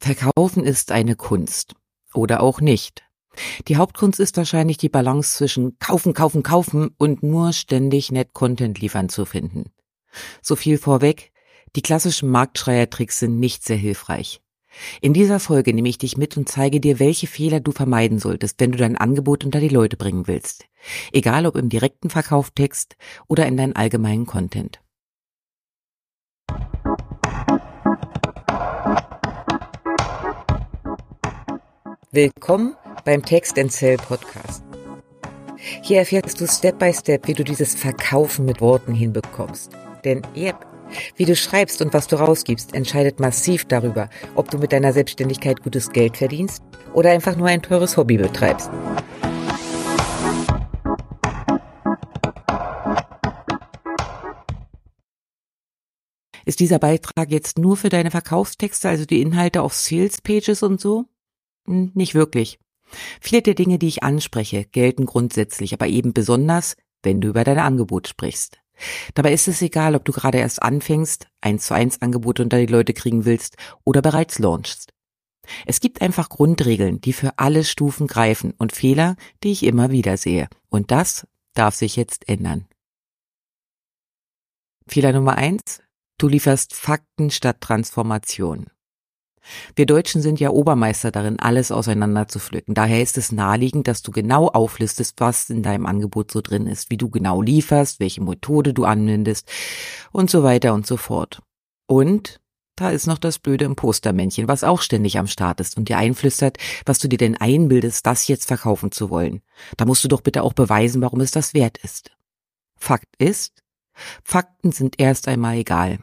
Verkaufen ist eine Kunst. Oder auch nicht. Die Hauptkunst ist wahrscheinlich die Balance zwischen kaufen, kaufen, kaufen und nur ständig nett Content liefern zu finden. So viel vorweg, die klassischen Marktschreiertricks sind nicht sehr hilfreich. In dieser Folge nehme ich dich mit und zeige dir, welche Fehler du vermeiden solltest, wenn du dein Angebot unter die Leute bringen willst. Egal ob im direkten Verkauftext oder in deinen allgemeinen Content. Willkommen beim Text and Sell Podcast. Hier erfährst du Step by Step, wie du dieses Verkaufen mit Worten hinbekommst. Denn yep, wie du schreibst und was du rausgibst, entscheidet massiv darüber, ob du mit deiner Selbstständigkeit gutes Geld verdienst oder einfach nur ein teures Hobby betreibst. Ist dieser Beitrag jetzt nur für deine Verkaufstexte, also die Inhalte auf Sales Pages und so? Hm, nicht wirklich. Viele der Dinge, die ich anspreche, gelten grundsätzlich, aber eben besonders, wenn du über dein Angebot sprichst. Dabei ist es egal, ob du gerade erst anfängst, eins zu eins Angebote unter die Leute kriegen willst oder bereits launchst. Es gibt einfach Grundregeln, die für alle Stufen greifen und Fehler, die ich immer wieder sehe. Und das darf sich jetzt ändern. Fehler Nummer eins. Du lieferst Fakten statt Transformation. Wir Deutschen sind ja Obermeister darin, alles auseinander zu pflücken. Daher ist es naheliegend, dass du genau auflistest, was in deinem Angebot so drin ist, wie du genau lieferst, welche Methode du anwendest und so weiter und so fort. Und da ist noch das blöde Impostermännchen, was auch ständig am Start ist und dir einflüstert, was du dir denn einbildest, das jetzt verkaufen zu wollen. Da musst du doch bitte auch beweisen, warum es das wert ist. Fakt ist, Fakten sind erst einmal egal.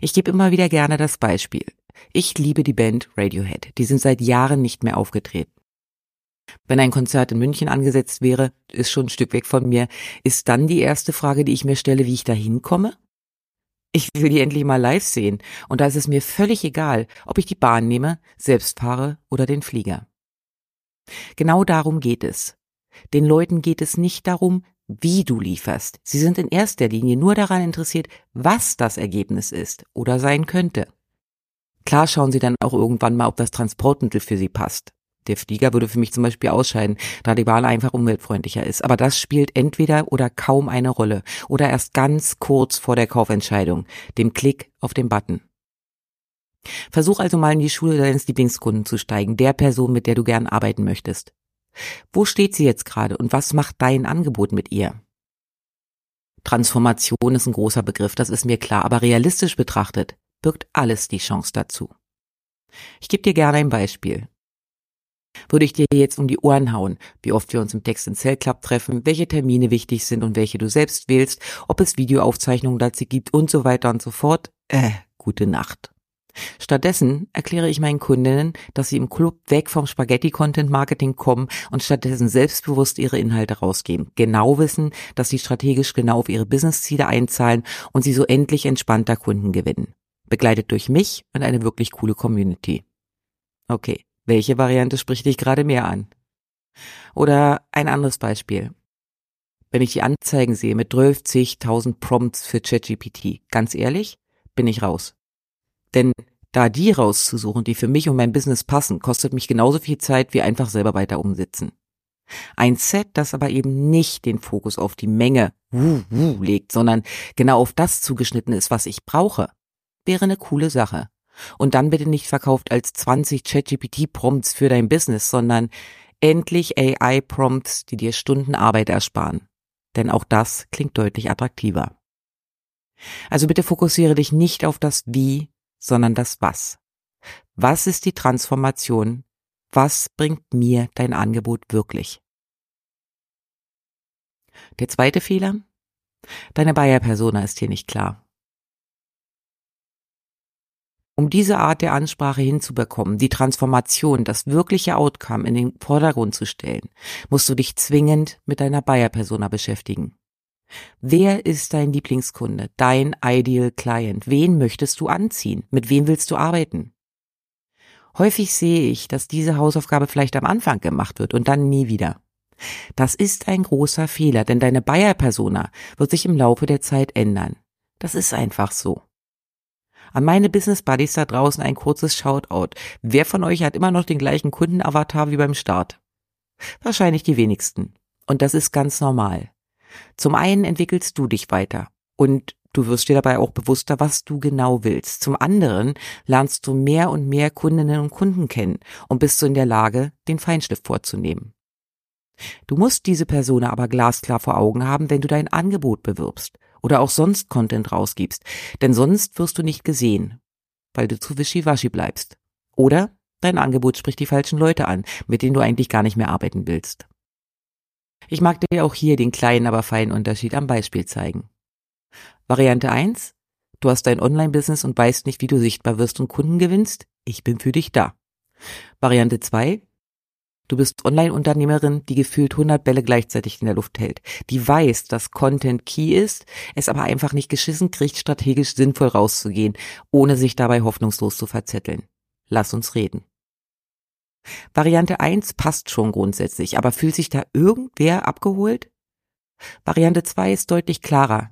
Ich gebe immer wieder gerne das Beispiel. Ich liebe die Band Radiohead. Die sind seit Jahren nicht mehr aufgetreten. Wenn ein Konzert in München angesetzt wäre, ist schon ein Stück weg von mir, ist dann die erste Frage, die ich mir stelle, wie ich da hinkomme? Ich will die endlich mal live sehen und da ist es mir völlig egal, ob ich die Bahn nehme, selbst fahre oder den Flieger. Genau darum geht es. Den Leuten geht es nicht darum, wie du lieferst. Sie sind in erster Linie nur daran interessiert, was das Ergebnis ist oder sein könnte. Klar schauen sie dann auch irgendwann mal, ob das Transportmittel für sie passt. Der Flieger würde für mich zum Beispiel ausscheiden, da die Bahn einfach umweltfreundlicher ist. Aber das spielt entweder oder kaum eine Rolle oder erst ganz kurz vor der Kaufentscheidung, dem Klick auf den Button. Versuch also mal in die Schule deines Lieblingskunden zu steigen, der Person, mit der du gern arbeiten möchtest. Wo steht sie jetzt gerade und was macht dein Angebot mit ihr? Transformation ist ein großer Begriff, das ist mir klar, aber realistisch betrachtet, birgt alles die Chance dazu. Ich gebe dir gerne ein Beispiel. Würde ich dir jetzt um die Ohren hauen, wie oft wir uns im Text in Cell Club treffen, welche Termine wichtig sind und welche du selbst wählst, ob es Videoaufzeichnungen dazu gibt und so weiter und so fort, äh, gute Nacht. Stattdessen erkläre ich meinen Kundinnen, dass sie im Club weg vom Spaghetti-Content-Marketing kommen und stattdessen selbstbewusst ihre Inhalte rausgeben, genau wissen, dass sie strategisch genau auf ihre Business-Ziele einzahlen und sie so endlich entspannter Kunden gewinnen begleitet durch mich und eine wirklich coole Community. Okay, welche Variante spricht dich gerade mehr an? Oder ein anderes Beispiel. Wenn ich die Anzeigen sehe mit 12.000 Prompts für ChatGPT, ganz ehrlich, bin ich raus. Denn da die rauszusuchen, die für mich und mein Business passen, kostet mich genauso viel Zeit wie einfach selber weiter umsitzen. Ein Set, das aber eben nicht den Fokus auf die Menge wuh, wuh, legt, sondern genau auf das zugeschnitten ist, was ich brauche wäre eine coole Sache. Und dann bitte nicht verkauft als 20 ChatGPT-Prompts für dein Business, sondern endlich AI-Prompts, die dir Stunden Arbeit ersparen. Denn auch das klingt deutlich attraktiver. Also bitte fokussiere dich nicht auf das Wie, sondern das Was. Was ist die Transformation? Was bringt mir dein Angebot wirklich? Der zweite Fehler? Deine Buyer-Persona ist hier nicht klar. Um diese Art der Ansprache hinzubekommen, die Transformation, das wirkliche Outcome in den Vordergrund zu stellen, musst du dich zwingend mit deiner Buyer-Persona beschäftigen. Wer ist dein Lieblingskunde, dein Ideal Client? Wen möchtest du anziehen? Mit wem willst du arbeiten? Häufig sehe ich, dass diese Hausaufgabe vielleicht am Anfang gemacht wird und dann nie wieder. Das ist ein großer Fehler, denn deine Buyer-Persona wird sich im Laufe der Zeit ändern. Das ist einfach so. An meine Business Buddies da draußen ein kurzes Shoutout. Wer von euch hat immer noch den gleichen Kundenavatar wie beim Start? Wahrscheinlich die wenigsten. Und das ist ganz normal. Zum einen entwickelst du dich weiter und du wirst dir dabei auch bewusster, was du genau willst. Zum anderen lernst du mehr und mehr Kundinnen und Kunden kennen und bist du in der Lage, den Feinschliff vorzunehmen. Du musst diese Person aber glasklar vor Augen haben, wenn du dein Angebot bewirbst oder auch sonst Content rausgibst, denn sonst wirst du nicht gesehen, weil du zu wischiwaschi bleibst. Oder dein Angebot spricht die falschen Leute an, mit denen du eigentlich gar nicht mehr arbeiten willst. Ich mag dir auch hier den kleinen, aber feinen Unterschied am Beispiel zeigen. Variante 1. Du hast dein Online-Business und weißt nicht, wie du sichtbar wirst und Kunden gewinnst. Ich bin für dich da. Variante 2. Du bist Online-Unternehmerin, die gefühlt 100 Bälle gleichzeitig in der Luft hält, die weiß, dass Content key ist, es aber einfach nicht geschissen kriegt, strategisch sinnvoll rauszugehen, ohne sich dabei hoffnungslos zu verzetteln. Lass uns reden. Variante 1 passt schon grundsätzlich, aber fühlt sich da irgendwer abgeholt? Variante 2 ist deutlich klarer.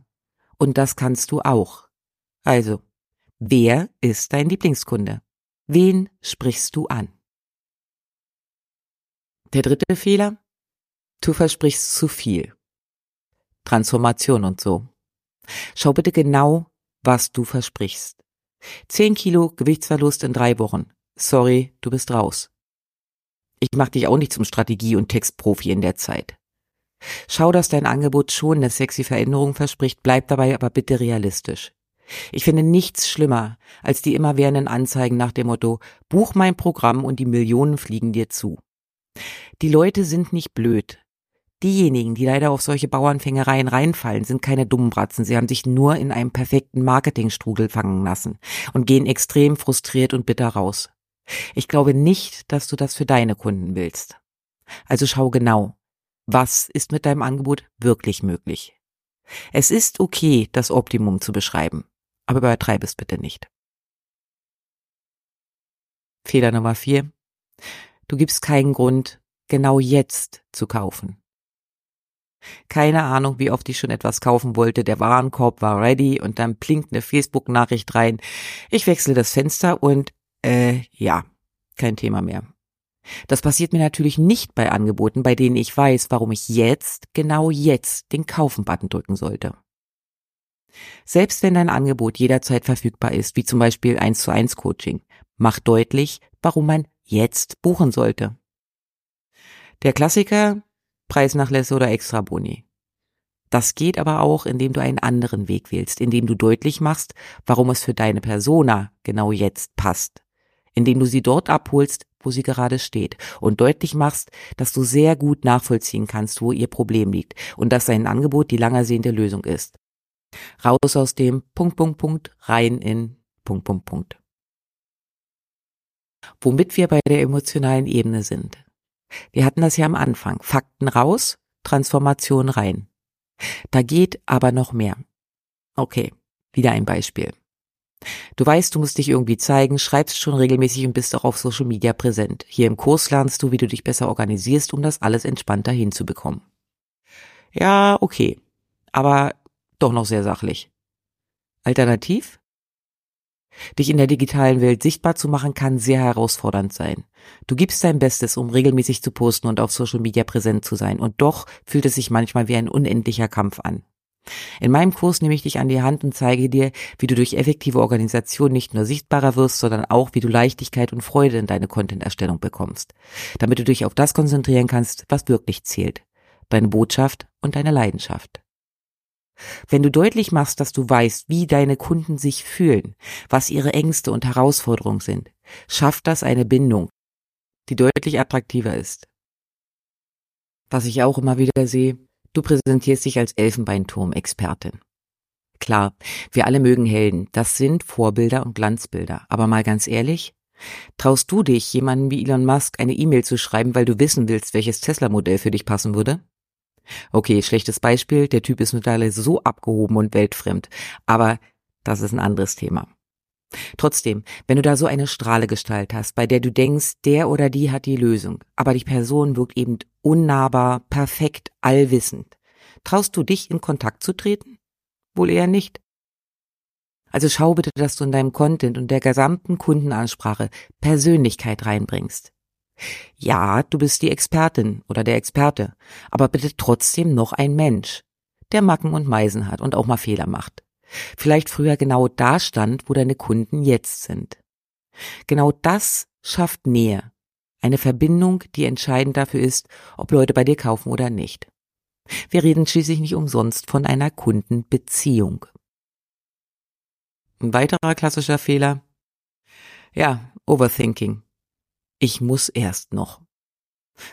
Und das kannst du auch. Also, wer ist dein Lieblingskunde? Wen sprichst du an? Der dritte Fehler? Du versprichst zu viel. Transformation und so. Schau bitte genau, was du versprichst. Zehn Kilo Gewichtsverlust in drei Wochen. Sorry, du bist raus. Ich mach dich auch nicht zum Strategie- und Textprofi in der Zeit. Schau, dass dein Angebot schon eine sexy Veränderung verspricht, bleib dabei aber bitte realistisch. Ich finde nichts schlimmer als die immerwährenden Anzeigen nach dem Motto, buch mein Programm und die Millionen fliegen dir zu. Die Leute sind nicht blöd. Diejenigen, die leider auf solche Bauernfängereien reinfallen, sind keine dummen Bratzen. Sie haben sich nur in einem perfekten Marketingstrudel fangen lassen und gehen extrem frustriert und bitter raus. Ich glaube nicht, dass du das für deine Kunden willst. Also schau genau, was ist mit deinem Angebot wirklich möglich. Es ist okay, das Optimum zu beschreiben, aber übertreib es bitte nicht. Fehler Nummer vier. Du gibst keinen Grund, genau jetzt zu kaufen. Keine Ahnung, wie oft ich schon etwas kaufen wollte. Der Warenkorb war ready und dann blinkt eine Facebook-Nachricht rein. Ich wechsle das Fenster und äh, ja, kein Thema mehr. Das passiert mir natürlich nicht bei Angeboten, bei denen ich weiß, warum ich jetzt, genau jetzt, den Kaufen-Button drücken sollte. Selbst wenn dein Angebot jederzeit verfügbar ist, wie zum Beispiel 1 zu 1 Coaching, mach deutlich, warum man jetzt buchen sollte. Der Klassiker, Preisnachlässe oder Extraboni. Das geht aber auch, indem du einen anderen Weg wählst, indem du deutlich machst, warum es für deine Persona genau jetzt passt indem du sie dort abholst, wo sie gerade steht und deutlich machst, dass du sehr gut nachvollziehen kannst, wo ihr Problem liegt und dass sein Angebot die lang ersehnte Lösung ist. Raus aus dem Punkt, Punkt, Punkt, rein in Punkt, Punkt, Punkt. Womit wir bei der emotionalen Ebene sind. Wir hatten das ja am Anfang. Fakten raus, Transformation rein. Da geht aber noch mehr. Okay, wieder ein Beispiel. Du weißt, du musst dich irgendwie zeigen, schreibst schon regelmäßig und bist auch auf Social Media präsent. Hier im Kurs lernst du, wie du dich besser organisierst, um das alles entspannter hinzubekommen. Ja, okay. Aber doch noch sehr sachlich. Alternativ? Dich in der digitalen Welt sichtbar zu machen, kann sehr herausfordernd sein. Du gibst dein Bestes, um regelmäßig zu posten und auf Social Media präsent zu sein, und doch fühlt es sich manchmal wie ein unendlicher Kampf an. In meinem Kurs nehme ich dich an die Hand und zeige dir, wie du durch effektive Organisation nicht nur sichtbarer wirst, sondern auch, wie du Leichtigkeit und Freude in deine Content-Erstellung bekommst, damit du dich auf das konzentrieren kannst, was wirklich zählt, deine Botschaft und deine Leidenschaft. Wenn du deutlich machst, dass du weißt, wie deine Kunden sich fühlen, was ihre Ängste und Herausforderungen sind, schafft das eine Bindung, die deutlich attraktiver ist. Was ich auch immer wieder sehe, Du präsentierst dich als Elfenbeinturm-Expertin. Klar, wir alle mögen Helden. Das sind Vorbilder und Glanzbilder. Aber mal ganz ehrlich, traust du dich, jemanden wie Elon Musk eine E-Mail zu schreiben, weil du wissen willst, welches Tesla-Modell für dich passen würde? Okay, schlechtes Beispiel. Der Typ ist mittlerweile so abgehoben und weltfremd. Aber das ist ein anderes Thema. Trotzdem, wenn du da so eine Strahle hast, bei der du denkst, der oder die hat die Lösung, aber die Person wirkt eben unnahbar, perfekt, allwissend, traust du dich in Kontakt zu treten? Wohl eher nicht. Also schau bitte, dass du in deinem Content und der gesamten Kundenansprache Persönlichkeit reinbringst. Ja, du bist die Expertin oder der Experte, aber bitte trotzdem noch ein Mensch, der Macken und Meisen hat und auch mal Fehler macht. Vielleicht früher genau da stand, wo deine Kunden jetzt sind. Genau das schafft Nähe. Eine Verbindung, die entscheidend dafür ist, ob Leute bei dir kaufen oder nicht. Wir reden schließlich nicht umsonst von einer Kundenbeziehung. Ein weiterer klassischer Fehler? Ja, Overthinking. Ich muss erst noch.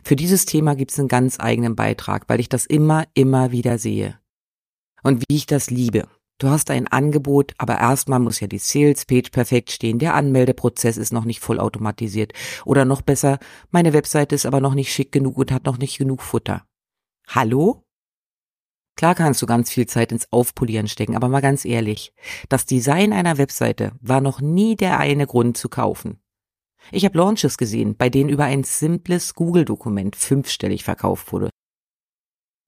Für dieses Thema gibt es einen ganz eigenen Beitrag, weil ich das immer, immer wieder sehe. Und wie ich das liebe. Du hast ein Angebot, aber erstmal muss ja die Sales Page perfekt stehen. Der Anmeldeprozess ist noch nicht vollautomatisiert. Oder noch besser, meine Webseite ist aber noch nicht schick genug und hat noch nicht genug Futter. Hallo? Klar kannst du ganz viel Zeit ins Aufpolieren stecken, aber mal ganz ehrlich, das Design einer Webseite war noch nie der eine Grund zu kaufen. Ich habe Launches gesehen, bei denen über ein simples Google-Dokument fünfstellig verkauft wurde.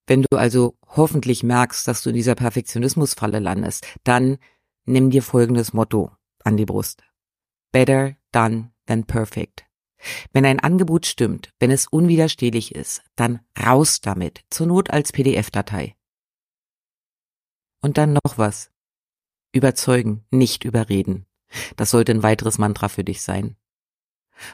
Wenn du also hoffentlich merkst, dass du in dieser Perfektionismusfalle landest, dann nimm dir folgendes Motto an die Brust. Better done than perfect. Wenn ein Angebot stimmt, wenn es unwiderstehlich ist, dann raus damit, zur Not als PDF-Datei. Und dann noch was. Überzeugen, nicht überreden. Das sollte ein weiteres Mantra für dich sein.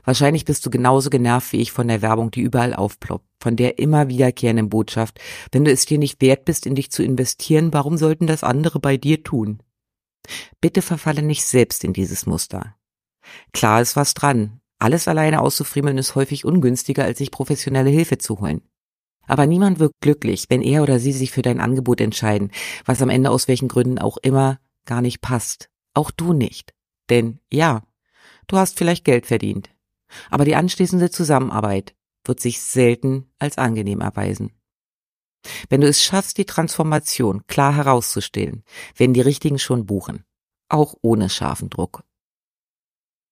Wahrscheinlich bist du genauso genervt wie ich von der Werbung, die überall aufploppt, von der immer wiederkehrenden Botschaft. Wenn du es dir nicht wert bist, in dich zu investieren, warum sollten das andere bei dir tun? Bitte verfalle nicht selbst in dieses Muster. Klar ist was dran. Alles alleine auszufriemeln ist häufig ungünstiger, als sich professionelle Hilfe zu holen. Aber niemand wird glücklich, wenn er oder sie sich für dein Angebot entscheiden, was am Ende aus welchen Gründen auch immer gar nicht passt. Auch du nicht. Denn ja, du hast vielleicht Geld verdient. Aber die anschließende Zusammenarbeit wird sich selten als angenehm erweisen. Wenn du es schaffst, die Transformation klar herauszustellen, werden die Richtigen schon buchen. Auch ohne scharfen Druck.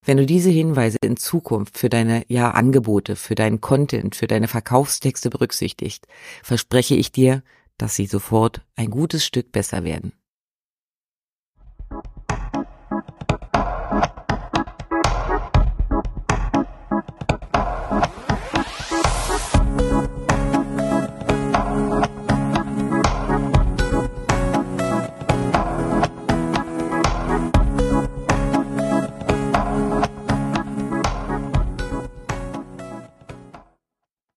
Wenn du diese Hinweise in Zukunft für deine ja Angebote, für deinen Content, für deine Verkaufstexte berücksichtigst, verspreche ich dir, dass sie sofort ein gutes Stück besser werden.